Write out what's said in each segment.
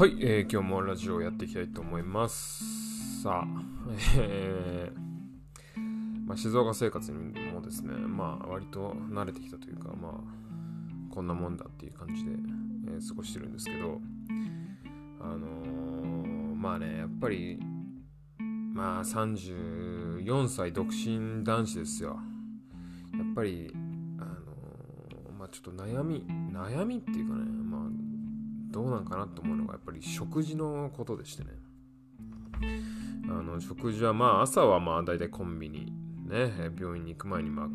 はい、えー、今日もラジオをやっていきたいと思います。さあ、えー、まあ、静岡生活にもですね、まあ、割と慣れてきたというか、まあ、こんなもんだっていう感じで、えー、過ごしてるんですけど、あのー、まあね、やっぱり、まあ、34歳独身男子ですよ。やっぱり、あの、まあ、ちょっと悩み、悩みっていうかね、どうなんかなと思うのがやっぱり食事のことでしてね。あの食事はまあ朝はまあ大体コンビニね病院に行く前にま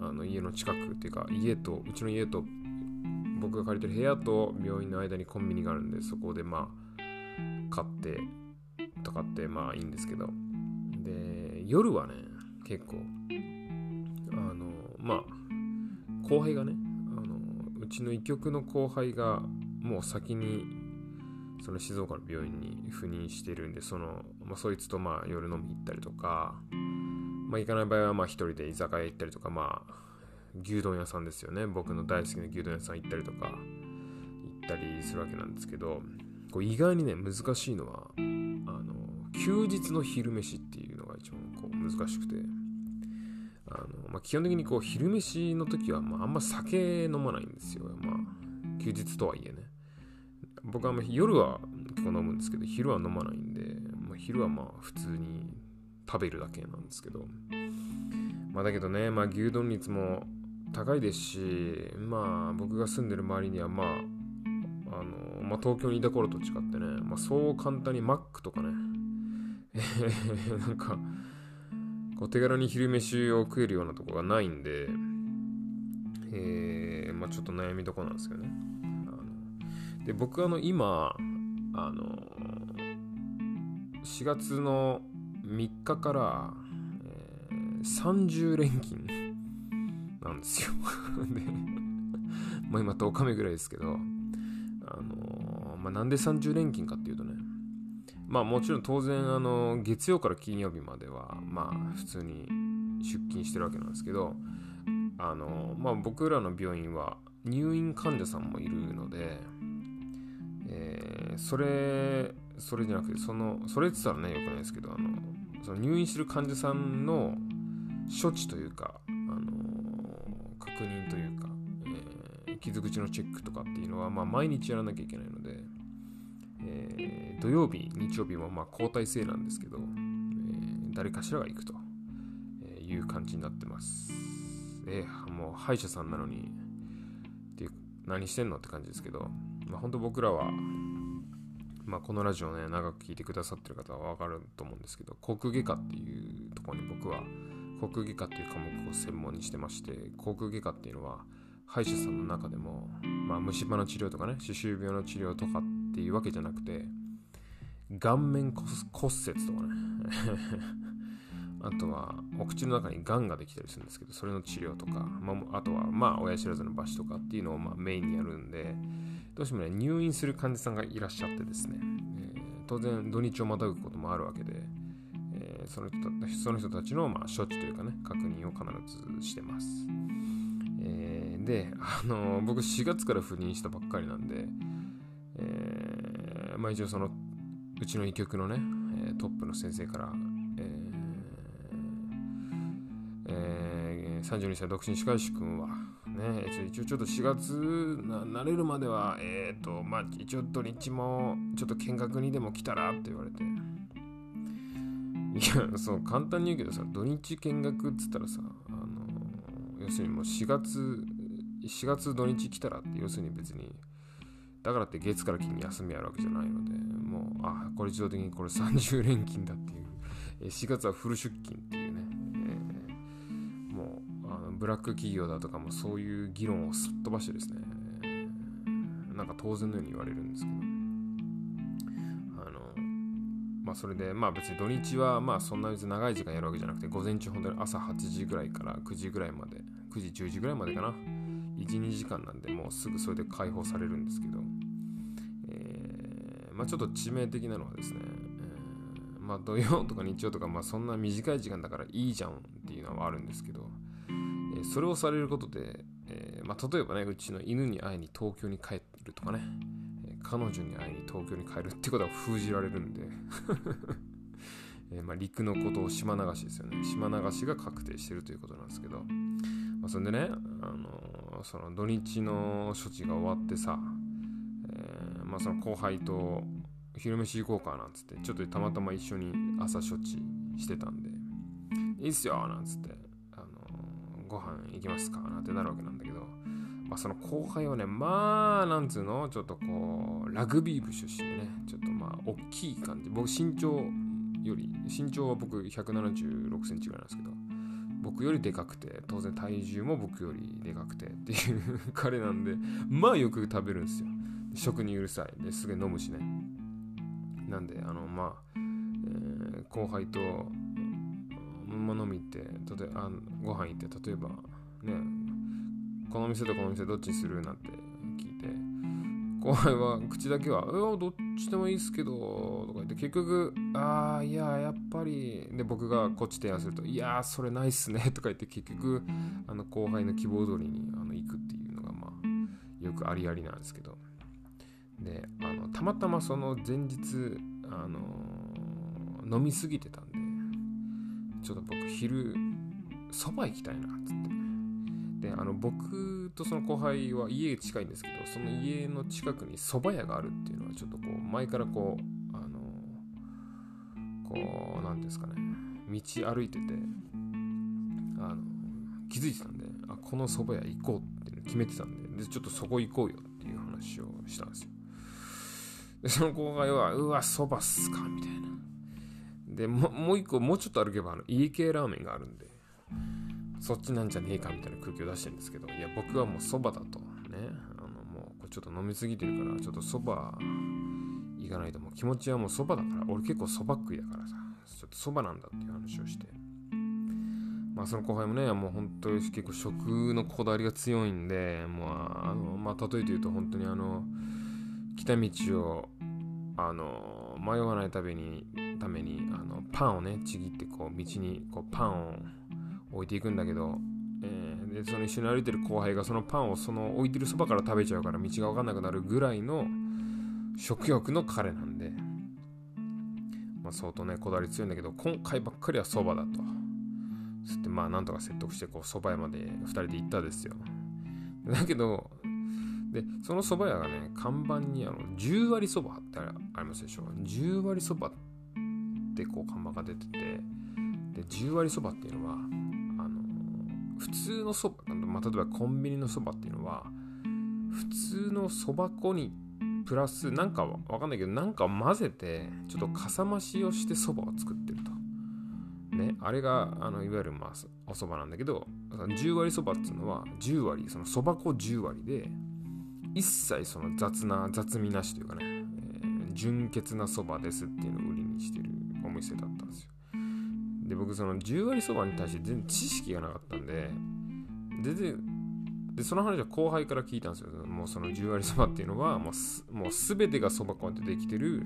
ああの家の近くっていうか家とうちの家と僕が借りてる部屋と病院の間にコンビニがあるんでそこでまあ買ってとかってまあいいんですけど。で夜はね結構あのまあ後輩がねあのうちの医局の後輩がもう先にその静岡の病院に赴任してるんでその、まあ、そいつとまあ夜飲み行ったりとか、まあ、行かない場合はまあ一人で居酒屋行ったりとかまあ牛丼屋さんですよね。僕の大好きな牛丼屋さん行ったりとか行ったりするわけなんですけどこう意外にね難しいのはあの休日の昼飯っていうのが一番こう難しくて。あの、まあ、基本的にこう昼飯の時はまああんま酒飲まないんですよ。まあ休日とはいえね。僕は夜は結構飲むんですけど、昼は飲まないんで、まあ、昼はまあ普通に食べるだけなんですけど、まあだけどね、まあ牛丼率も高いですし、まあ僕が住んでる周りにはまあ、あの、まあ東京にいた頃と違ってね、まあそう簡単にマックとかね、なんか、こう手軽に昼飯を食えるようなとこがないんで、えー、まあちょっと悩みどこなんですよね。で僕あの今あの4月の3日から、えー、30連勤なんですよ。でまあ今10日目ぐらいですけどあのまあ、なんで30連勤かっていうとねまあもちろん当然あの月曜から金曜日まではまあ普通に出勤してるわけなんですけどあのまあ僕らの病院は入院患者さんもいるのでえ、それ、それじゃなくて、その、それって言ったらね、よくないですけど、あの、その入院してる患者さんの処置というか、あの確認というか、えー、傷口のチェックとかっていうのは、まあ、毎日やらなきゃいけないので、えー、土曜日、日曜日もまあ交代制なんですけど、えー、誰かしらが行くという感じになってます。えー、もう歯医者さんなのに、って何してんの？って感じですけど、まあ、本当僕らは、まあ、このラジオね、長く聞いてくださってる方はわかると思うんですけど、航空外科っていうところに僕は、航空外科っていう科目を専門にしてまして、航空外科っていうのは、歯医者さんの中でも、まあ、虫歯の治療とかね、歯周病の治療とかっていうわけじゃなくて、顔面骨折とかね あとはお口の中にがんができたりするんですけどそれの治療とか、まあ、あとはまあ親知らずの場所とかっていうのをまメインにやるんでどうしてもね、入院する患者さんがいらっしゃってですね、えー、当然土日をまたぐこともあるわけで、えー、その人その人たちの、まあ、処置というかね、確認を必ずしてます。えー、で、あの僕4月から赴任したばっかりなんで、え、まあ一応その、うちの医局のね、トップの先生から、えーえー、32歳独身歯科医師君は、ね、一応ちょっと4月な慣れるまでは、えっ、ー、と、まあ、一応土日もちょっと見学にでも来たらって言われて。いや、そう、簡単に言うけどさ、土日見学っつったらさ、あの、要するにもう4月、4月土日来たらって、要するに別に、だからって月から金に休みあるわけじゃないので、もう、あ、これ自動的にこれ30連勤だっていう、4月はフル出勤っていうね、ブラック企業だとかもそういう議論をすっ飛ばしてですね、なんか当然のように言われるんですけど、あの、まあそれで、まあ別に土日はまあそんなに長い時間やるわけじゃなくて、午前中本当に朝8時ぐらいから9時ぐらいまで、9時、10時ぐらいまでかな、1、2時間なんで、もうすぐそれで解放されるんですけど、えー、まあちょっと致命的なのはですね、まあ土曜とか日曜とか、まあそんな短い時間だからいいじゃんっていうのはあるんですけど、それをされることで、えー、まあ、例えばね、うちの犬に会いに東京に帰るとかね、え彼女に会いに東京に帰るってことは封じられるんで えー、まあ、陸のことを島流しですよね。島流しが確定してるということなんですけど、まあ、それでね、あの、その土日の処置が終わってさ、えー、まあ、その後輩と昼飯行こうかなんつってちょっとたまたま一緒に朝処置してたんでいいっすよなんつって、ご飯行きますかなんてなるわけなんだけど、まあ、その後輩はねまあなんつうのちょっとこうラグビー部出身でねちょっとまあ大きい感じ。僕身長より身長は僕176センチぐらいなんですけど僕よりでかくて当然体重も僕よりでかくてっていう彼なんでまあよく食べるんですよ。食にうるさい。ですぐ飲むしね。なんであのまあ、えー、後輩と飲み行って例えあご飯行って例えばねこの店とこの店どっちにするなんて聞いて後輩は口だけは「えどっちでもいいっすけど」とか言って結局「ああいややっぱり」で僕がこっち提案すると「いやそれないっすね」とか言って結局あの後輩の希望通りにあの行くっていうのがまあよくありありなんですけど。であのたまたまその前日あの飲みすぎてたんでちょっと僕昼そば行きたいなっつって。であの僕とその後輩は家近いんですけどその家の近くに蕎麦屋があるっていうのはちょっとこう前からこうあのこう何んですかね道歩いててあの気づいてたんであこの蕎麦屋行こうって決めてたんででちょっとそこ行こうよっていう話をしたんですよ。でその後輩はうわ蕎麦っすかみたいな。でももう一個もうちょっと歩けばあの家系ラーメンがあるんでそっちなんじゃねえかみたいな空気を出してるんですけどいや僕はもうそばだと。ね。あのもうこれちょっと飲みすぎてるからちょっとそば行かないともう気持ちはもうそばだから俺結構そば食いだからさちょっとそばなんだっていう話をして。まあその後輩もねもう本当に結構食のこだわりが強いんでもうあのまあ例えて言うと本当にあの来た道をあの迷わないためにためにあパンをねちぎってこう道にこうパンを置いていくんだけど、えー、でその一緒に歩いてる後輩がそのパンをその置いてるそばから食べちゃうから道が分かんなくなるぐらいの食欲の彼なんで、まあ、相当ねこだわり強いんだけど今回ばっかりはそばだと。つってまあなんとか説得してこうそば屋まで2人で行ったですよ。だけどでその蕎麦屋がね看板にあの10割蕎麦ってありますでしょ？10割蕎麦ってこう看板が出ててで10割そばっていうのはあの普通のそば、まあ、例えばコンビニのそばっていうのは普通のそば粉にプラスなんかわかんないけどなんか混ぜてちょっとかさ増しをしてそばを作ってると。ね、あれがあのいわゆるまあお蕎麦なんだけど10割そばっていうのは10割そのそば粉10割で一切その雑な雑味なしというかね、えー、純潔なそばですっていうのを売店だったんですよで僕その10割そばに対して全然知識がなかったんで全然でその話は後輩から聞いたんですよもうその10割そばっていうのはもうすもう全てがそば粉でできてる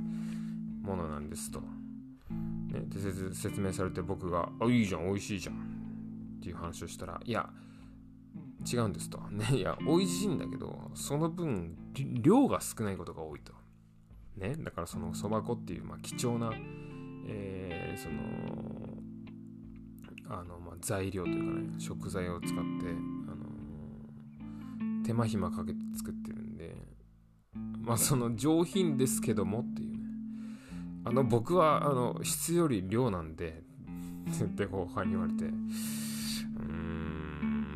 ものなんですと、ね、で説明されて僕が「あいいじゃん美味しいじゃん」っていう話をしたら「いや違うんですと。ね、いや、美味しいんだけど、その分、量が少ないことが多いと。ね、だからそのそば粉っていう、まあ、貴重な、えー、その、あの、まあ、材料というかね食材を使って、あの手間暇かけて作ってるんでまあその上品ですけどもっていうね。あの僕はあの質より量なんでって後輩に言われて。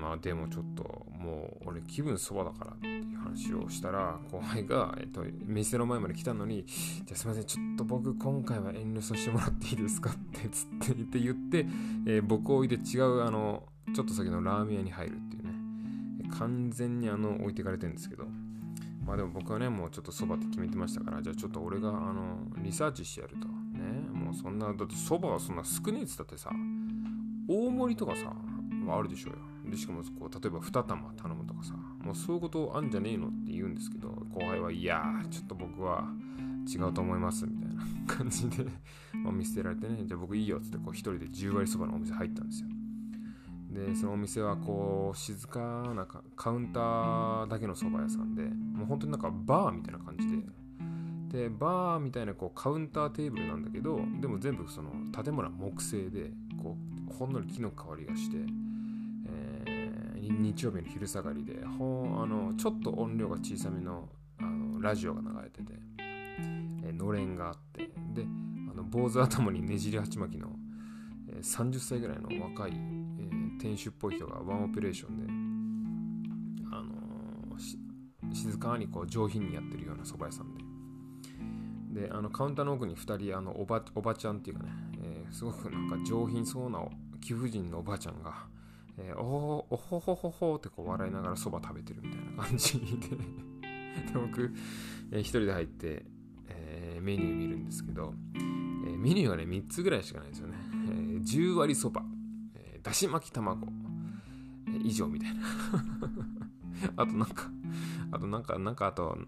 まあでもちょっともう俺気分そばだからっていう話をしたら後輩が、えっと、店の前まで来たのにじゃあすいませんちょっと僕今回は遠慮させてもらっていいですかってつって言って言って、えー、僕を置いて違うあのちょっと先のラーメン屋に入るっていうね。完全にあの置いてかれてるんですけど。まあでも僕はねもうちょっとそばって決めてましたからじゃあちょっと俺があのリサーチしてやると。ね。もうそんなだってそばはそんな少ねえっつったってさ大盛りとかさあるでしょうよでしかもこう例えば2玉頼むとかさもうそういうことあんじゃねえのって言うんですけど後輩はいやちょっと僕は違うと思いますみたいな感じで まあ見捨てられてねじゃあ僕いいよっつってこう一人で10割そばのお店入ったんですよ。でそのお店はこう静かなカウンターだけの蕎麦屋さんでもう本当になんかバーみたいな感じで。でバーみたいなこうカウンターテーブルなんだけどでも全部その建物は木製でこうほんのり木の香りがして、えー、日曜日の昼下がりでほあのちょっと音量が小さめのあのラジオが流れてて、えー、のれんがあってであの坊主頭にねじり鉢巻きの、えー、30歳ぐらいの若い、えー、店主っぽい人がワンオペレーションで、あの、静かにこう上品にやってるような蕎麦屋さんで。であのカウンターの奥に2人あのおばおばちゃんっていうかね、えー、すごくなんか上品そうな貴婦人のおばちゃんが、えー、おほおほほほほってこう笑いながらそば食べてるみたいな感じで。で僕、えー、一人で入って、えー、メニュー見るんですけど、えー、メニューがね3つぐらいしかないんですよね、えー、10割そば、えー、だし巻き卵、えー、以上みたいな。あとなんかあとなんかなんかあと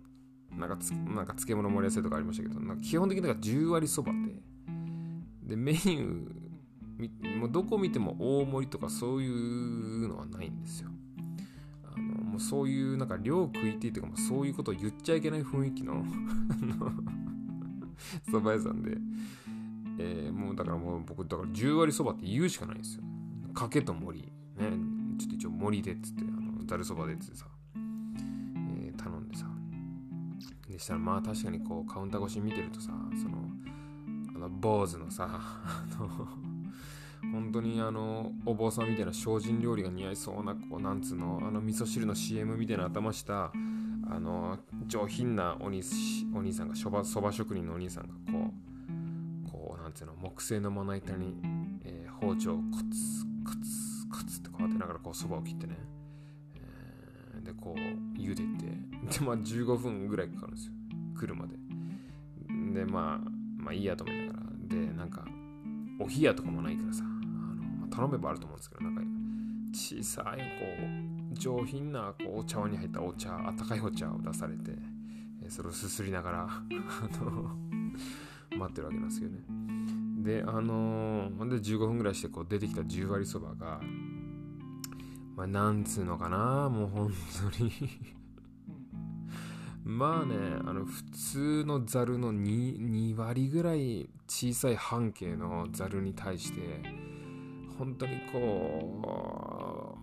なんかつなんか漬物盛り合わせとかありましたけど、なんか基本的に10割そばで、で、メニュー、もうどこ見ても大盛りとかそういうのはないんですよ。あのもうそういうなんか量食いていとかもそういうことを言っちゃいけない雰囲気の 蕎麦屋さんで、えー、もうだからもう僕だから10割そばって言うしかないんですよ。かけと盛り、ね、ちょっと一応盛りでっつって、あのざるそばでっつってさ、えー、頼んでさ、でしたらまあ確かにこうカウンター越し見てるとさそのあの坊主のさ あの本当にあのお坊さんみたいな精進料理が似合いそうなこうなんつうのあの味噌汁の CM みたいな頭したあの上品なお兄お兄さんがそばそば職人のお兄さんがこうこうなんつうの木製のまな板に、えー、包丁をコツコツコツってこう当てながらこうそばを切ってね。でこう茹でてでまあ15分ぐらいかかるんですよ。来るまで。でまあまあいいやと思いながら。でなんかお冷やとかもないからさ、頼めばあると思うんですけどなんか小さいこう上品なこうお茶碗に入ったお茶あったかいお茶を出されてそれをすすりながら待ってるわけなんですけどね。であのー、で15分ぐらいしてこう出てきた10割そばがまあ、なんつうのかな、もう本当に。まあね、あの、普通のザルの 2, 2割ぐらい小さい半径のザルに対して、本当にこ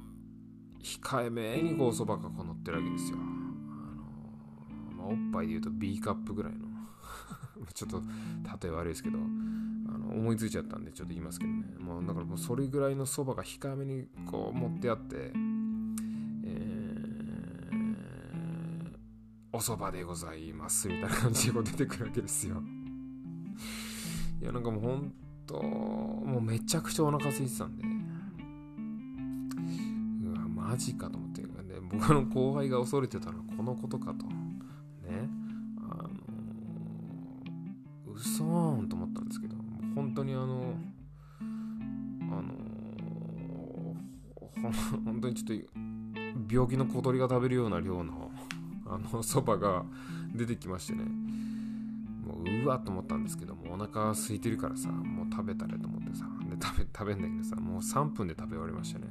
う、控えめにこうそばがこう乗ってるわけですよ。あの、まあ、おっぱいで言うと B カップぐらいの。ちょっと例え悪いですけど、あの思いついちゃったんでちょっと言いますけどね。もうだからもうそれぐらいのそばが控えめにこう持ってあって、おそばでございますみたいな感じで出てくるわけですよ。いやなんかもうほんともうめちゃくちゃお腹空いてたんで。うわマジかと思って。で僕の後輩が恐れてたのはこのことかと。ね。あの嘘ーんと思ったんですけど本当にあのあの 本当にちょっと病気の小鳥が食べるような量のあのそばが出てきましてね。うわっと思ったんですけどもお腹空いてるからさもう食べたれと思ってさで食べ食べんだけどさもう3分で食べ終わりましたね。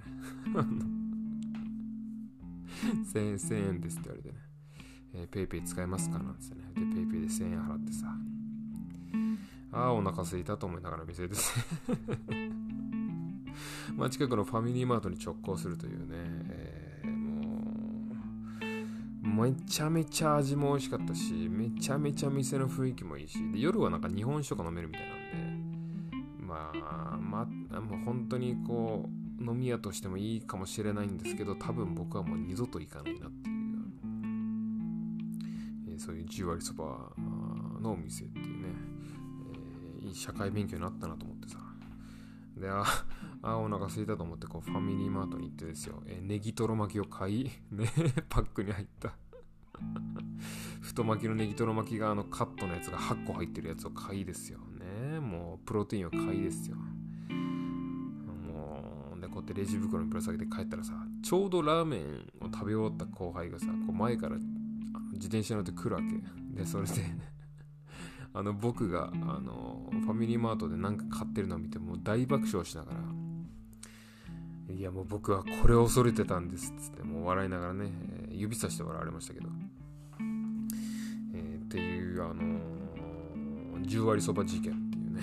1000円1000円ですって言われてね、えー、ペイペイ使えますかなんですよね。でペイペイで1000円払ってさ。ああ、お腹すいたと思いながら店です まあ近くのファミリーマートに直行するというね、めちゃめちゃ味も美味しかったし、めちゃめちゃ店の雰囲気もいいし、で夜はなんか日本酒とか飲めるみたいなんで、まあ、まあ、もう本当にこう、飲み屋としてもいいかもしれないんですけど、多分僕はもう二度と行かないなっていう、えー、そういう10割そばのお店っていうね、いい社会勉強になったなと思ってさ。で、あ、あお腹すいたと思ってこうファミリーマートに行ってですよ、えネギトロ巻きを買い、ね、パックに入った太巻きのネギトロ巻きがあのカットのやつが8個入ってるやつを買いですよ。ね、もうプロテインを買いですよ。もう、で、こうやってレジ袋にぶら下げて帰ったらさ、ちょうどラーメンを食べ終わった後輩がさ、こう前から自転車乗って来るわけ。で、それで あの僕があのファミリーマートで何か買ってるのを見てもう大爆笑しながらいやもう僕はこれを恐れてたんですっつってもう笑いながらね、指さして笑われましたけど、っていうあの10割そば事件っていうね、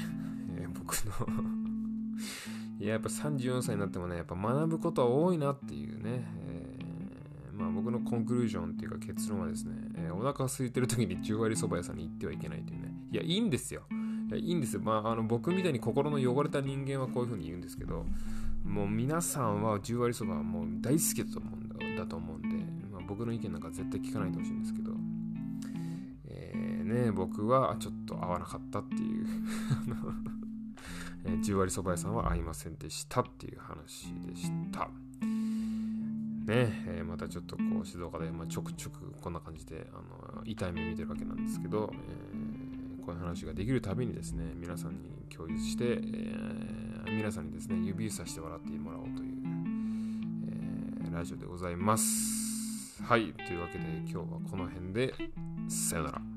えー、僕の。いややっぱ34歳になってもねやっぱ学ぶことは多いなっていうね、えー、まあ僕のコンクルージョンっていうか結論はですね、えー、お腹空いてる時に10割そば屋さんに行ってはいけないというね。いやいいんですよ。いやいいんですよ、まあ、あの僕みたいに心の汚れた人間はこういうふうに言うんですけどもう皆さんは10割そばはもう大好きだと思うんだと思うんで、まあ、僕の意見なんか絶対聞かないでほしいんですけどね、僕はちょっと合わなかったっていう え10割そば屋さんは合いませんでしたっていう話でした。ねえー、またちょっとこう静岡で、まあ、ちょくちょくこんな感じであの痛い目見てるわけなんですけど、えー、こういう話ができるたびにですね皆さんに共有して、えー、皆さんにですね指さして笑ってもらおうという、えラジオでございます。はいというわけで今日はこの辺でさよなら。